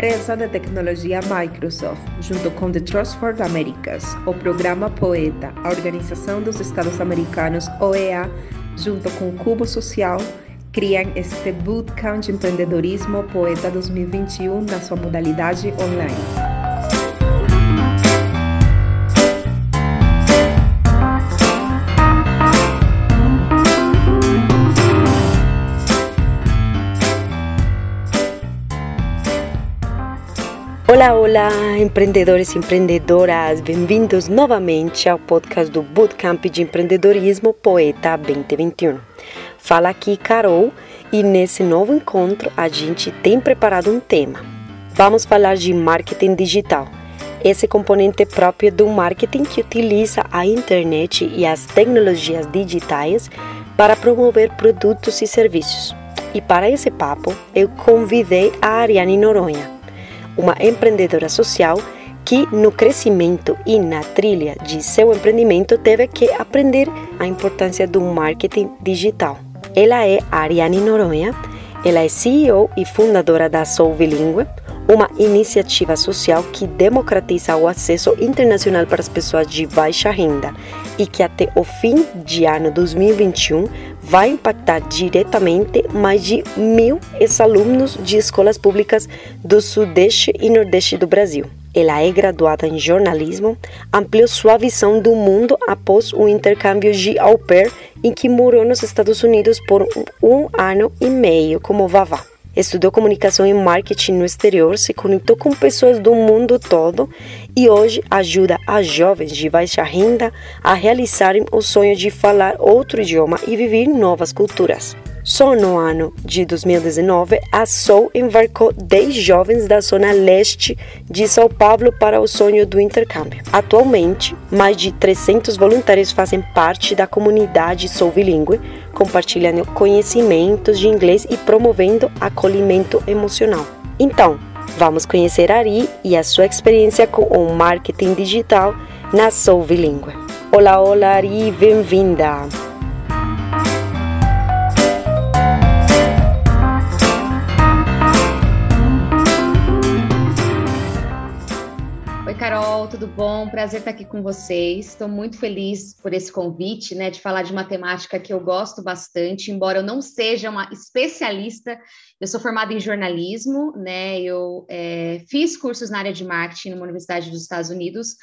empresa de tecnologia Microsoft, junto com The Trust for the Americas, o programa Poeta, a Organização dos Estados Americanos, OEA, junto com o Cubo Social, criam este Bootcamp de Empreendedorismo Poeta 2021 na sua modalidade online. Olá, olá, empreendedores e empreendedoras, bem-vindos novamente ao podcast do Bootcamp de Empreendedorismo Poeta 2021. Fala aqui Carol e nesse novo encontro a gente tem preparado um tema. Vamos falar de marketing digital, esse componente próprio do marketing que utiliza a internet e as tecnologias digitais para promover produtos e serviços. E para esse papo, eu convidei a Ariane Noronha uma empreendedora social que, no crescimento e na trilha de seu empreendimento, teve que aprender a importância do marketing digital. Ela é Ariane Noronha, ela é CEO e fundadora da Sou Bilingue, uma iniciativa social que democratiza o acesso internacional para as pessoas de baixa renda e que até o fim de ano 2021 vai impactar diretamente mais de mil ex-alunos de escolas públicas do Sudeste e Nordeste do Brasil. Ela é graduada em jornalismo, ampliou sua visão do mundo após o intercâmbio de au pair em que morou nos Estados Unidos por um ano e meio como vavá. Estudou comunicação e marketing no exterior, se conectou com pessoas do mundo todo e hoje ajuda as jovens de baixa renda a realizarem o sonho de falar outro idioma e viver novas culturas. Só no ano de 2019, a Soul embarcou 10 jovens da zona leste de São Paulo para o sonho do intercâmbio. Atualmente, mais de 300 voluntários fazem parte da comunidade Soul Bilingue, compartilhando conhecimentos de inglês e promovendo acolhimento emocional. Então, vamos conhecer Ari e a sua experiência com o marketing digital na Soul Bilingue. Olá, olá Ari, bem-vinda! Tudo bom? Prazer estar aqui com vocês. Estou muito feliz por esse convite, né, de falar de uma temática que eu gosto bastante, embora eu não seja uma especialista. Eu sou formada em jornalismo, né? Eu é, fiz cursos na área de marketing numa universidade dos Estados Unidos,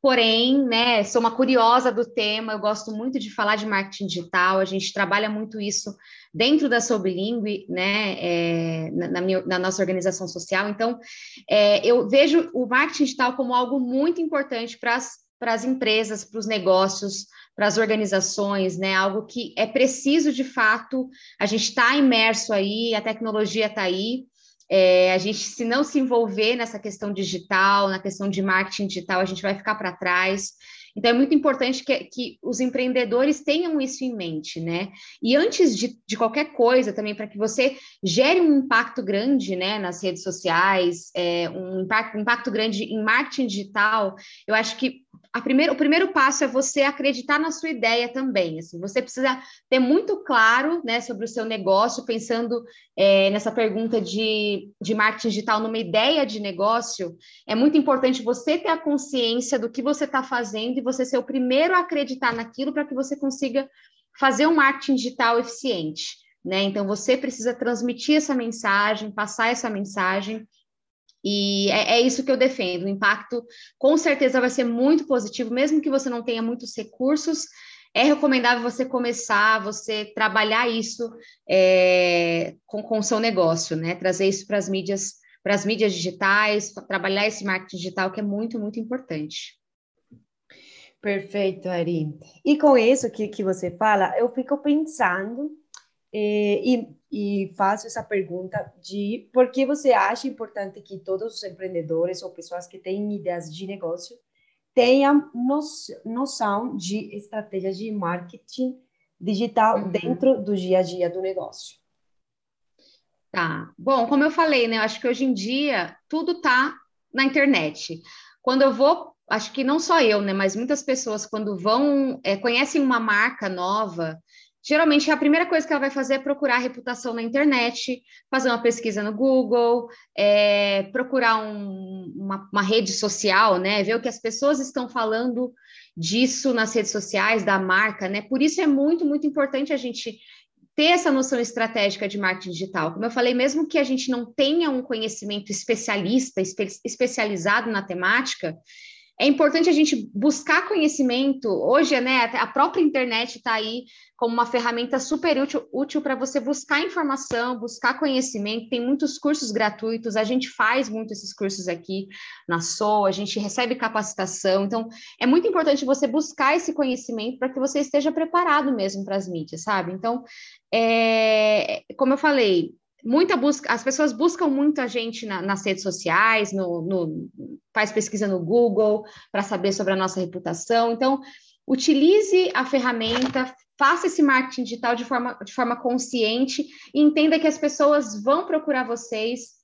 Porém, né, sou uma curiosa do tema, eu gosto muito de falar de marketing digital, a gente trabalha muito isso dentro da Sobringue, né, é, na, minha, na, nossa organização social. Então, é, eu vejo o marketing digital como algo muito importante para as empresas, para os negócios, para as organizações, né? Algo que é preciso de fato, a gente está imerso aí, a tecnologia está aí, é, a gente, se não se envolver nessa questão digital, na questão de marketing digital, a gente vai ficar para trás. Então, é muito importante que, que, os empreendedores tenham isso em mente, né? E antes de, de qualquer coisa, também, para que você gere um impacto grande né, nas redes sociais, é, um, impacto, um impacto grande em marketing digital, eu acho que o primeiro passo é você acreditar na sua ideia também. Assim, você precisa ter muito claro né, sobre o seu negócio, pensando é, nessa pergunta de, de marketing digital, numa ideia de negócio. É muito importante você ter a consciência do que você está fazendo e você ser o primeiro a acreditar naquilo para que você consiga fazer um marketing digital eficiente. Né? Então, você precisa transmitir essa mensagem, passar essa mensagem e é, é, isso que eu defendo. O impacto com certeza vai ser muito positivo, mesmo que você não tenha muitos recursos. É recomendável você começar, você trabalhar isso é, com o seu negócio, né? Trazer isso para as mídias, para as mídias digitais, trabalhar esse marketing digital que é muito, muito importante. Perfeito, Ari. E com isso que, que você fala, eu fico pensando é, e, e faço essa pergunta de por que você acha importante que todos os empreendedores ou pessoas que têm ideias de negócio tenham noção de estratégias de marketing digital uhum. dentro do dia a dia do negócio. Tá. Bom, como eu falei, né? Eu acho que hoje em dia tudo tá na internet. Quando eu vou, acho que não só eu, né? Mas muitas pessoas, quando vão, é, conhecem uma marca nova, geralmente a primeira coisa que ela vai fazer é procurar reputação na internet, fazer uma pesquisa no Google, é, procurar um, uma, uma, rede social, né? Ver o que as pessoas estão falando disso nas redes sociais, da marca, né? Por isso é muito, muito importante a gente ter essa noção estratégica de marketing digital. Como eu falei, mesmo que a gente não tenha um conhecimento especialista, espe especializado na temática, é importante a gente buscar conhecimento. Hoje, né, a própria internet está aí como uma ferramenta super útil, útil para você buscar informação, buscar conhecimento. Tem muitos cursos gratuitos, a gente faz muito esses cursos aqui na SOA, a gente recebe capacitação. Então, é muito importante você buscar esse conhecimento para que você esteja preparado mesmo para as mídias, sabe? Então, é, como eu falei, muita busca, as pessoas buscam muito a gente na, nas redes sociais, no, no, faz pesquisa no Google para saber sobre a nossa reputação. Então, utilize a ferramenta, faça esse marketing digital de forma, de forma consciente e entenda que as pessoas vão procurar vocês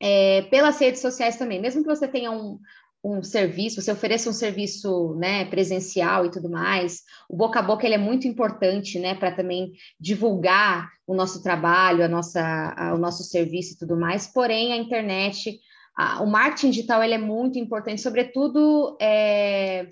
é, pelas redes sociais também, mesmo que você tenha um, um serviço, você ofereça um serviço né, presencial e tudo mais, o boca a boca ele é muito importante né, para também divulgar o nosso trabalho, a nossa, a, o nosso serviço e tudo mais, porém a internet, a, o marketing digital ele é muito importante, sobretudo é,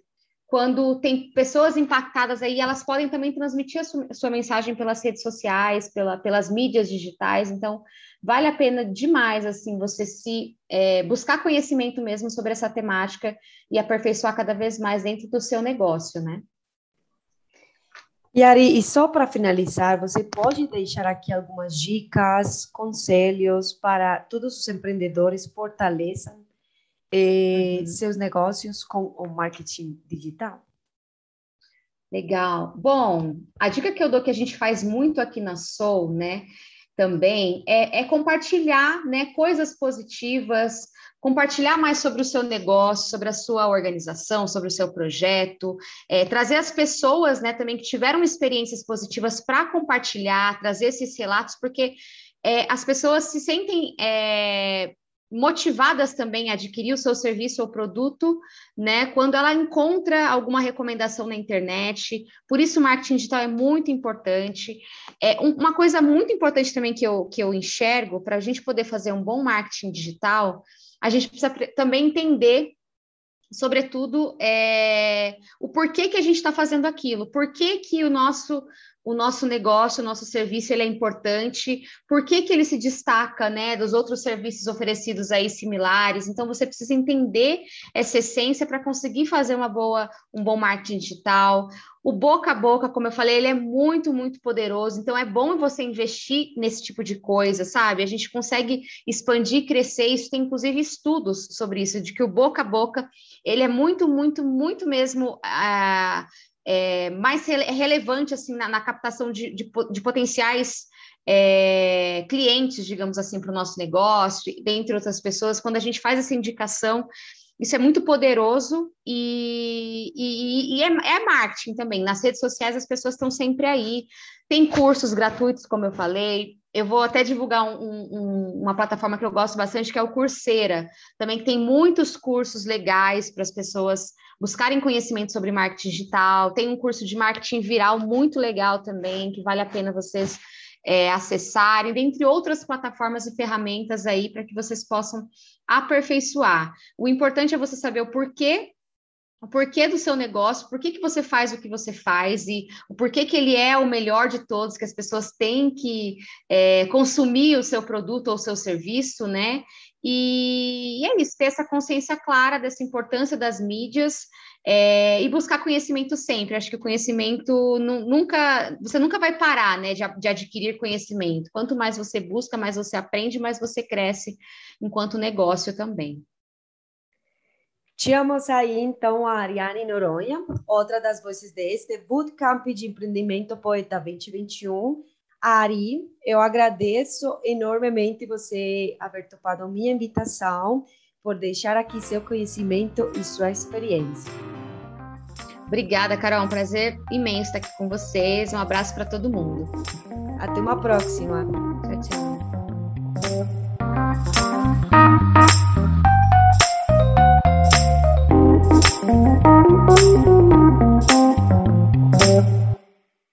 quando tem pessoas impactadas aí, elas podem também transmitir a sua, mensagem pelas redes sociais, pela, pelas mídias digitais, então vale a pena demais assim você se é, buscar conhecimento mesmo sobre essa temática e aperfeiçoar cada vez mais dentro do seu negócio, né? E Ari, e só para finalizar, você pode deixar aqui algumas dicas, conselhos para todos os empreendedores fortaleçam eh, uhum. seus negócios com o marketing digital? Legal. Bom, a dica que eu dou que a gente faz muito aqui na Soul, né, também é, é, compartilhar né, coisas positivas, compartilhar mais sobre o seu negócio, sobre a sua organização, sobre o seu projeto, é, trazer as pessoas né, também que tiveram experiências positivas para compartilhar, trazer esses relatos, porque é, as pessoas se sentem é, motivadas também a adquirir o seu serviço ou produto, né? Quando ela encontra alguma recomendação na internet. Por isso, o marketing digital é muito importante. É uma coisa muito importante também que eu, que eu enxergo para a gente poder fazer um bom marketing digital, a gente precisa também entender sobretudo é, o porquê que a gente está fazendo aquilo, por que, que o nosso o nosso negócio, o nosso serviço, ele é importante, por que, que ele se destaca, né, dos outros serviços oferecidos aí similares, então você precisa entender essa essência para conseguir fazer uma boa, um bom marketing digital, o boca a boca, como eu falei, ele é muito, muito poderoso, então é bom você investir nesse tipo de coisa, sabe? A gente consegue expandir, crescer, isso tem inclusive estudos sobre isso, de que o boca a boca, ele é muito, muito, muito mesmo ah, é, mais rele relevante assim na, na captação de, de, de potenciais é, clientes, digamos assim, para o nosso negócio, dentre outras pessoas, quando a gente faz essa indicação, isso é muito poderoso e, e, e é, é, marketing também. Nas redes sociais as pessoas estão sempre aí. Tem cursos gratuitos, como eu falei. Eu vou até divulgar um, um, uma plataforma que eu gosto bastante, que é o Coursera. Também tem muitos cursos legais para as pessoas buscarem conhecimento sobre marketing digital. Tem um curso de marketing viral muito legal também, que vale a pena vocês é, acessarem, dentre outras plataformas e ferramentas aí para que vocês possam aperfeiçoar. O importante é você saber o porquê o porquê do seu negócio, por que, que você faz o que você faz e o porquê que ele é o melhor de todos, que as pessoas têm que é, consumir o seu produto ou o seu serviço, né? E, e é isso, ter essa consciência clara dessa importância das mídias é, e buscar conhecimento sempre. Acho que o conhecimento nunca, você nunca vai parar, né, de, de, adquirir conhecimento. Quanto mais você busca, mais você aprende, mais você cresce enquanto negócio também. Tínhamos aí então a Ariane Noronha, outra das vozes deste Bootcamp de Empreendimento Poeta 2021 Ari, eu agradeço enormemente você haver topado minha invitação, por deixar aqui seu conhecimento e sua experiência. Obrigada, Carol. Um prazer imenso estar aqui com vocês. Um abraço para todo mundo. Até uma próxima. Tchau, tchau.